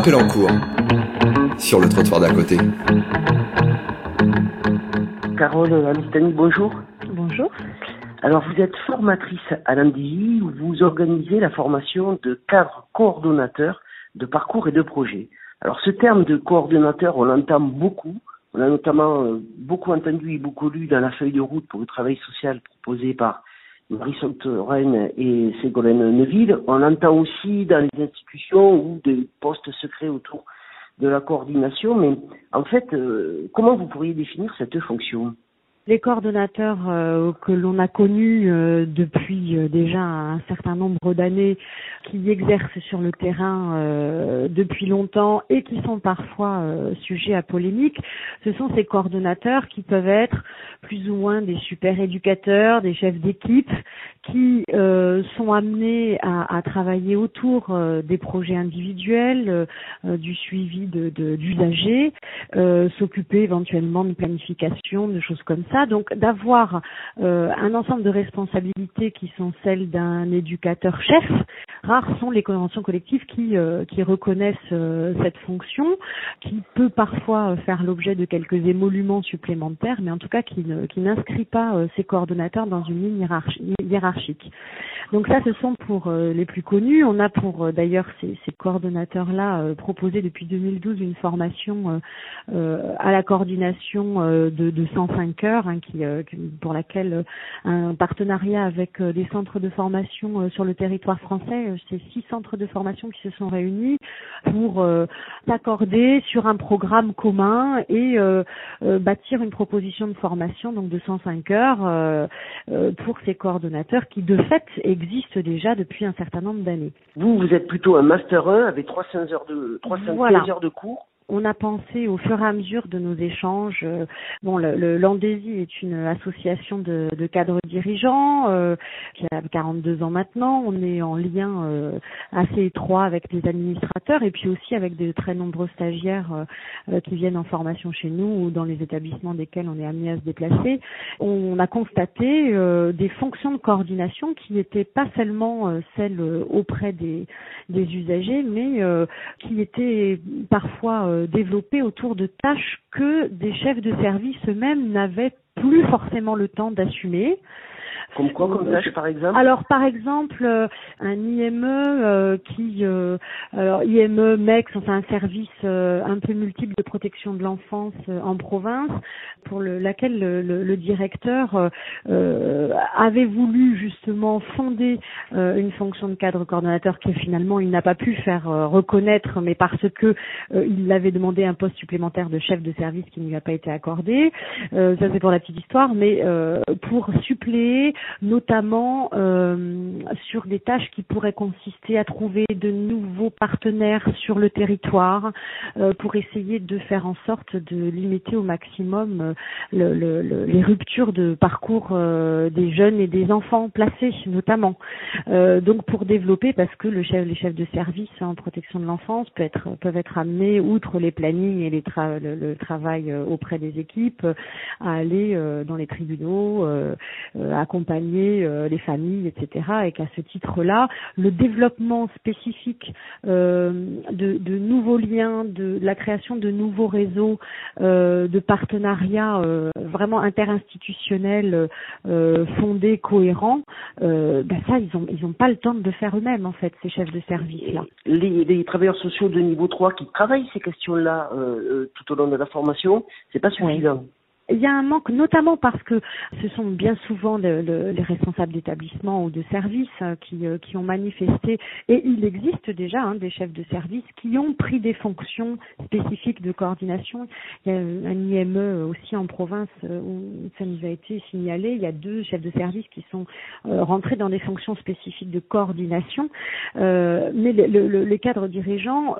appel en cours sur le trottoir d'à côté. Carole Amistani, bonjour. Bonjour. Alors, vous êtes formatrice à l'ANDI où vous organisez la formation de cadres coordonnateurs de parcours et de projets. Alors, ce terme de coordonnateur, on l'entend beaucoup. On a notamment euh, beaucoup entendu et beaucoup lu dans la feuille de route pour le travail social proposée par Marisol Rennes et Ségolène Neuville. On l'entend aussi dans les institutions ou des postes secrets autour de la coordination. Mais en fait, euh, comment vous pourriez définir cette fonction? Les coordonnateurs euh, que l'on a connus euh, depuis euh, déjà un certain nombre d'années, qui exercent sur le terrain depuis longtemps et qui sont parfois sujets à polémique, ce sont ces coordonnateurs qui peuvent être plus ou moins des super éducateurs, des chefs d'équipe, qui sont amenés à, à travailler autour des projets individuels, du suivi d'usagers, de, s'occuper éventuellement de planification, de choses comme ça donc d'avoir euh, un ensemble de responsabilités qui sont celles d'un éducateur chef. Rares sont les conventions collectives qui, euh, qui reconnaissent euh, cette fonction, qui peut parfois faire l'objet de quelques émoluments supplémentaires, mais en tout cas qui, qui n'inscrit pas ces coordonnateurs dans une ligne hiérarchique. Donc ça, ce sont pour les plus connus. On a pour d'ailleurs ces, ces coordonnateurs-là proposé depuis 2012 une formation à la coordination de, de 105 heures Hein, euh, pour laquelle euh, un partenariat avec euh, des centres de formation sur le territoire français, c'est six centres de formation qui se sont réunis pour s'accorder sur un programme commun et bâtir une proposition de formation donc de 105 heures pour ces coordonnateurs qui de fait existent déjà depuis un certain nombre d'années. Vous, vous êtes plutôt un master 1 avec 300 heures de 315 heures de cours on a pensé au fur et à mesure de nos échanges. Euh, bon, le, l'Andésie est une association de, cadres dirigeants euh, qui a 42 ans maintenant. On est en lien euh, assez étroit avec les administrateurs et puis aussi avec de très nombreux stagiaires qui viennent en formation chez nous ou dans les établissements desquels on est amené à se déplacer. On a constaté des fonctions de coordination qui n'étaient pas seulement celles auprès des, des usagers, mais qui étaient parfois euh, développé autour de tâches que des chefs de service eux-mêmes n'avaient plus forcément le temps d'assumer. Comme quoi, comme tâche, par exemple Alors, par exemple, euh, un IME euh, qui, alors IME MEX, enfin un service un peu multiple de protection de l'enfance en province, pour le, laquelle le, le, directeur avait voulu justement fonder une fonction de cadre coordonnateur que finalement il n'a pas pu faire reconnaître, mais parce que il avait demandé un poste supplémentaire de chef de service qui ne lui a pas été accordé. ça c'est pour la petite histoire, mais pour suppléer notamment euh, sur des tâches qui pourraient consister à trouver de nouveaux partenaires sur le territoire euh, pour essayer de faire en sorte de limiter au maximum euh, les ruptures de parcours des jeunes et des enfants placés notamment. donc pour développer, parce que le chef, les chefs de service en protection de l'enfance peuvent être, peuvent être amenés, outre les plannings et les le, travail auprès des équipes, à aller dans les tribunaux, accompagner euh, les familles, etc. Et qu'à ce titre-là, le développement spécifique euh, de, nouveaux liens, de, la création de nouveaux réseaux, euh, de partenariats vraiment interinstitutionnels fondés, cohérents, ben ça, ils n'ont ils ont pas le temps de le faire eux-mêmes, en fait, ces chefs de service-là. Les, les, travailleurs sociaux de niveau 3 qui travaillent ces questions-là tout au long de la formation, c'est pas suffisant il y a un manque, notamment parce que ce sont bien souvent les responsables d'établissement ou de services euh, qui, euh, qui ont manifesté, et il existe déjà hein, des chefs de service qui ont pris des fonctions spécifiques de coordination. Il y a un IME aussi en province euh, où ça nous a été signalé. Il y a deux chefs de service qui sont rentrés dans des fonctions spécifiques de coordination. mais le, les cadres dirigeants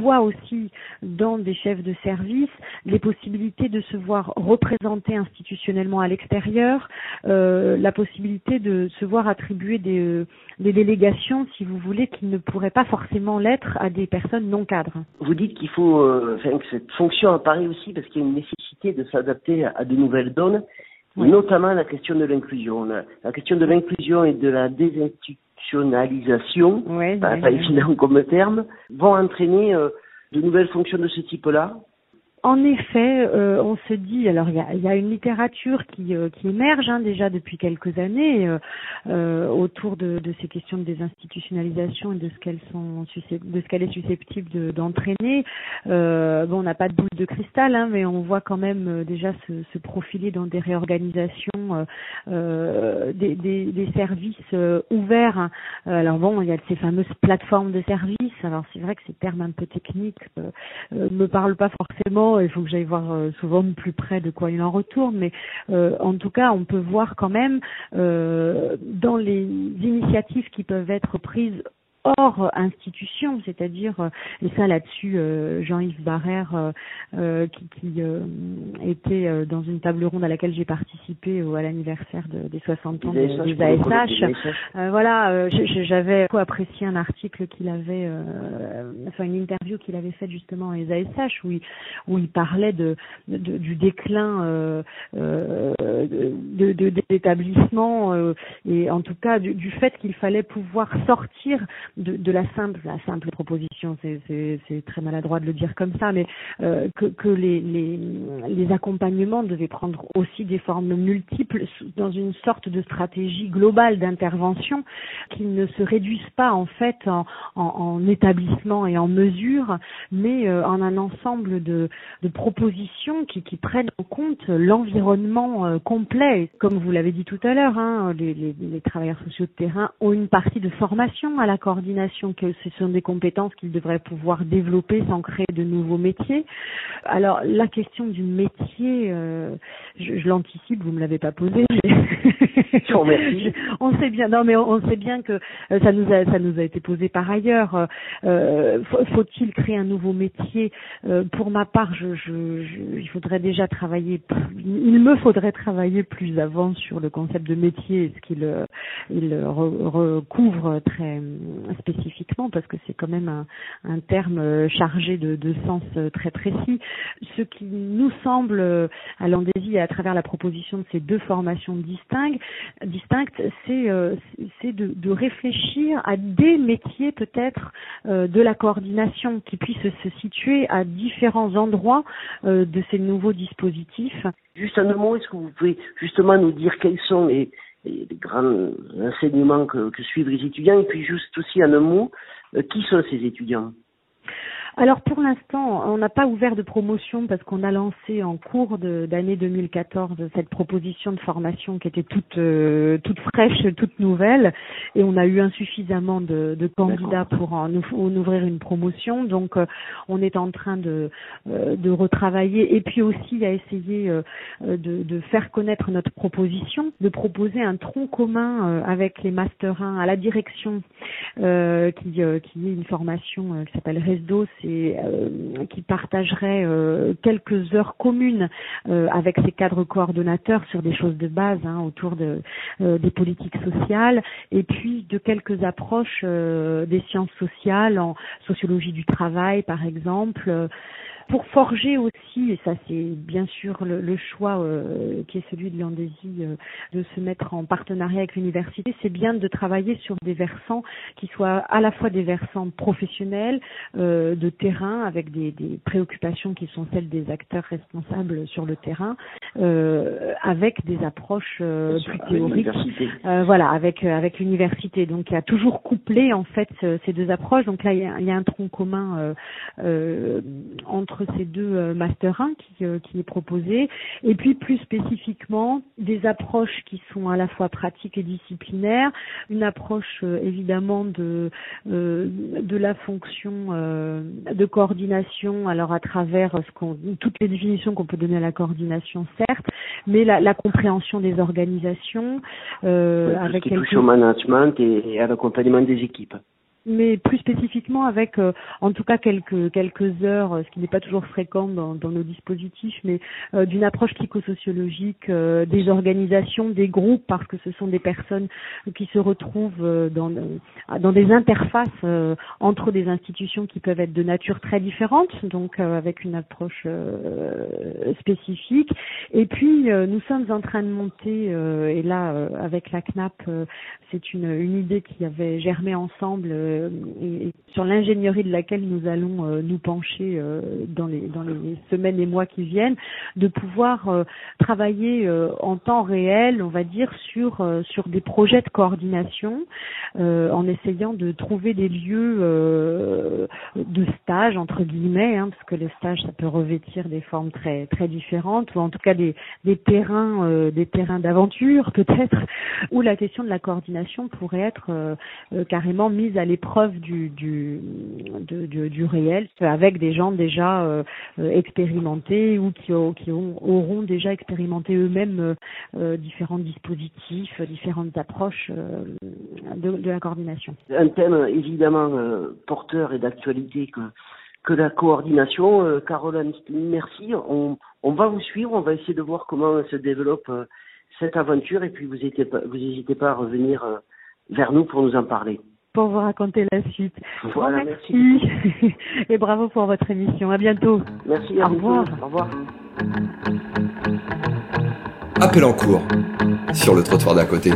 voient aussi dans des chefs de service les possibilités de se voir représenter présenter institutionnellement à l'extérieur, euh, la possibilité de se voir attribuer des, euh, des, délégations, si vous voulez, qui ne pourraient pas forcément l'être à des personnes non cadres. Vous dites qu'il faut, euh, que cette fonction apparaît aussi parce qu'il y a une nécessité de s'adapter à, de nouvelles donnes, notamment la question de l'inclusion. La, question de l'inclusion et de la désinstitutionnalisation, pas, évident comme terme, vont entraîner de nouvelles fonctions de ce type-là en effet, euh, on se dit, alors il y a, y a, une littérature qui, euh, qui émerge hein, déjà depuis quelques années euh, euh autour de, de, ces questions de désinstitutionnalisation et de ce qu'elles sont de ce qu'elle est susceptible d'entraîner. bon, on n'a pas de boule de cristal, hein, mais on voit quand même déjà se, se, profiler dans des réorganisations des, des, des, services ouverts. Alors bon, il y a ces fameuses plateformes de services. Alors c'est vrai que ces termes un peu techniques me parlent pas forcément il faut que j'aille voir euh, souvent de plus près de quoi il en retourne, mais euh, en tout cas, on peut voir quand même euh, dans les initiatives qui peuvent être prises hors institution, c'est-à-dire, euh, et ça là-dessus, euh, Jean-Yves Barrère, euh, qui, qui était dans une table ronde à laquelle j'ai participé à l'anniversaire de, des 60 ans des, des ASH, voilà, j'avais apprécié un article qu'il avait, enfin une interview qu'il avait faite justement les ASH où il, où il parlait de, de du déclin de, de, des établissements et en tout cas du, du fait qu'il fallait pouvoir sortir de, la simple, la simple proposition, c'est très maladroit de le dire comme ça, mais euh, que, que les, les, les, accompagnements devaient prendre aussi des formes multiples dans une sorte de stratégie globale d'intervention qui ne se réduisent pas en fait en, en, en établissement et en mesure, mais euh, en un ensemble de, de propositions qui, qui, prennent en compte l'environnement euh, complet. Comme vous l'avez dit tout à l'heure, hein, les, les, les travailleurs sociaux de terrain ont une partie de formation à la coordination que ce sont des compétences qu'ils devraient pouvoir développer sans créer de nouveaux métiers. Alors la question du métier, euh, je, je l'anticipe, vous me l'avez pas posé. on sait bien, non mais on, sait bien que euh, ça nous a ça nous a été posé par ailleurs. Euh, faut-il créer un nouveau métier? Pour ma part, je, je, il faudrait déjà travailler. Il me faudrait travailler plus avant sur le concept de métier, ce qu'il il recouvre très spécifiquement parce que c'est quand même un, un terme euh, chargé de, de, sens euh, très précis. Ce qui nous semble euh, à l'Andésie à travers la proposition de ces deux formations distinctes, c'est de, de, réfléchir à des métiers peut-être de la coordination qui puissent se situer à différents endroits de ces nouveaux dispositifs. Juste un mot, est-ce que vous pouvez justement nous dire quels sont les, les, grands enseignements que, que, suivent les étudiants. Et puis juste aussi en un mot, qui sont ces étudiants? Alors pour l'instant, on n'a pas ouvert de promotion parce qu'on a lancé en cours d'année 2014 cette proposition de formation qui était toute euh, toute fraîche, toute nouvelle, et on a eu insuffisamment de, de candidats pour en, ouvrir une promotion. Donc euh, on est en train de euh, de retravailler. Et puis aussi à essayer de, de, faire connaître notre proposition, de proposer un tronc commun avec les master 1 à la direction qui qui est une formation qui s'appelle RESDO, euh, qui partagerait euh, quelques heures communes euh, avec ces cadres coordonnateurs sur des choses de base hein, autour de, des politiques sociales et puis de quelques approches des sciences sociales en sociologie du travail par exemple pour forger aussi, et ça c'est bien sûr le, le choix euh, qui est celui de l'Andésie, euh, de se mettre en partenariat avec l'université, c'est bien de travailler sur des versants qui soient à la fois des versants professionnels, euh, de terrain, avec des, des, préoccupations qui sont celles des acteurs responsables sur le terrain, euh, avec des approches euh, plus théoriques, voilà, avec avec l'université. Donc il y a toujours couplé en fait ces deux approches. Donc là il y a, il y a un tronc commun entre ces deux euh, Master 1 qui, euh, qui est proposé, et puis plus spécifiquement des approches qui sont à la fois pratiques et disciplinaires, une approche euh, évidemment de de la fonction de coordination, alors à travers ce qu'on toutes les définitions qu'on peut donner à la coordination certes, mais la, la compréhension des organisations euh, avec quelques... management et, et à l'accompagnement des équipes mais plus spécifiquement avec euh, en tout cas quelques quelques heures, euh, ce qui n'est pas toujours fréquent dans, dans nos dispositifs, mais euh, d'une approche psychosociologique des organisations, des groupes, parce que ce sont des personnes qui se retrouvent dans dans des interfaces entre des institutions qui peuvent être de nature très différente, donc avec une approche spécifique. Et puis nous sommes en train de monter, et là avec la CNAP, c'est une, une idée qui avait germé ensemble et sur l'ingénierie de laquelle nous allons nous pencher dans les dans les semaines et mois qui viennent, de pouvoir travailler en temps réel, on va dire, sur sur des projets de coordination, en essayant de trouver des lieux de stage entre guillemets, hein, parce que les stages ça peut revêtir des formes très très différentes, ou en tout cas des des terrains des terrains d'aventure peut-être, où la question de la coordination pourrait être euh, euh, carrément mise à l'épreuve du, du, du, réel, avec des gens déjà euh, expérimentés ou qui, qui auront déjà expérimenté eux-mêmes différents dispositifs, différentes approches de, la coordination. Un thème évidemment porteur et d'actualité que la coordination. Caroline, merci. On, va vous suivre, on va essayer de voir comment se développe cette aventure et puis vous n'hésitez pas, à revenir euh, vers nous pour nous en parler. Pour vous raconter la suite. Voilà, merci. et bravo pour votre émission. À bientôt. Merci. À Au revoir. Au revoir. Appel en cours sur le trottoir d'à côté.